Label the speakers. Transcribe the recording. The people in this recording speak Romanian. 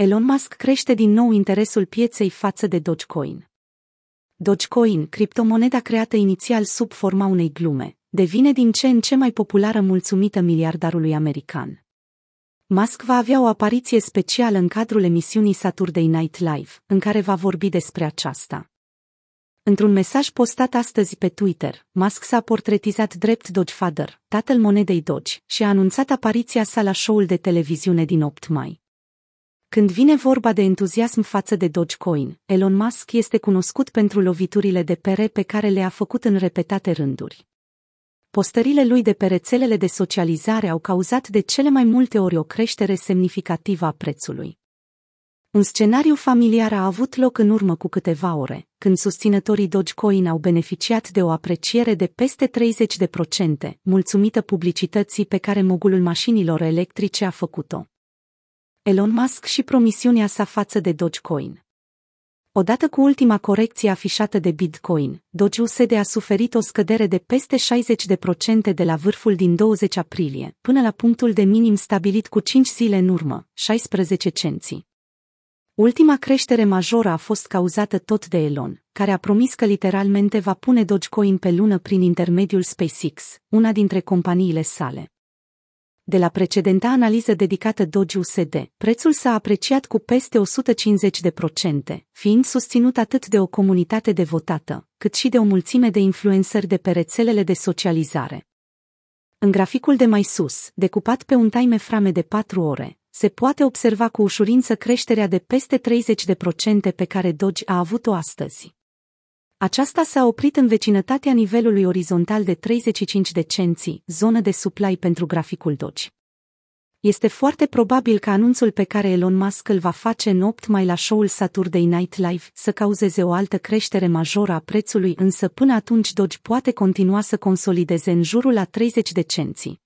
Speaker 1: Elon Musk crește din nou interesul pieței față de Dogecoin. Dogecoin, criptomoneda creată inițial sub forma unei glume, devine din ce în ce mai populară mulțumită miliardarului american. Musk va avea o apariție specială în cadrul emisiunii Saturday Night Live, în care va vorbi despre aceasta. Într-un mesaj postat astăzi pe Twitter, Musk s-a portretizat drept Dogefather, tatăl monedei Doge, și a anunțat apariția sa la show-ul de televiziune din 8 mai. Când vine vorba de entuziasm față de Dogecoin, Elon Musk este cunoscut pentru loviturile de pere pe care le-a făcut în repetate rânduri. Postările lui de pe rețelele de socializare au cauzat de cele mai multe ori o creștere semnificativă a prețului. Un scenariu familiar a avut loc în urmă cu câteva ore, când susținătorii Dogecoin au beneficiat de o apreciere de peste 30%, mulțumită publicității pe care mogulul mașinilor electrice a făcut-o. Elon Musk și promisiunea sa față de Dogecoin. Odată cu ultima corecție afișată de Bitcoin, Doge USD a suferit o scădere de peste 60% de la vârful din 20 aprilie, până la punctul de minim stabilit cu 5 zile în urmă, 16 cenți. Ultima creștere majoră a fost cauzată tot de Elon, care a promis că literalmente va pune Dogecoin pe lună prin intermediul SpaceX, una dintre companiile sale. De la precedenta analiză dedicată Doge USD, prețul s-a apreciat cu peste 150%, fiind susținut atât de o comunitate devotată, cât și de o mulțime de influențări de pe rețelele de socializare. În graficul de mai sus, decupat pe un time frame de 4 ore, se poate observa cu ușurință creșterea de peste 30% pe care Doge a avut-o astăzi. Aceasta s-a oprit în vecinătatea nivelului orizontal de 35 de cenți, zonă de supply pentru graficul Doge. Este foarte probabil că anunțul pe care Elon Musk îl va face în 8 mai la show-ul Saturday Night Live să cauzeze o altă creștere majoră a prețului, însă până atunci Doge poate continua să consolideze în jurul la 30 de cenți.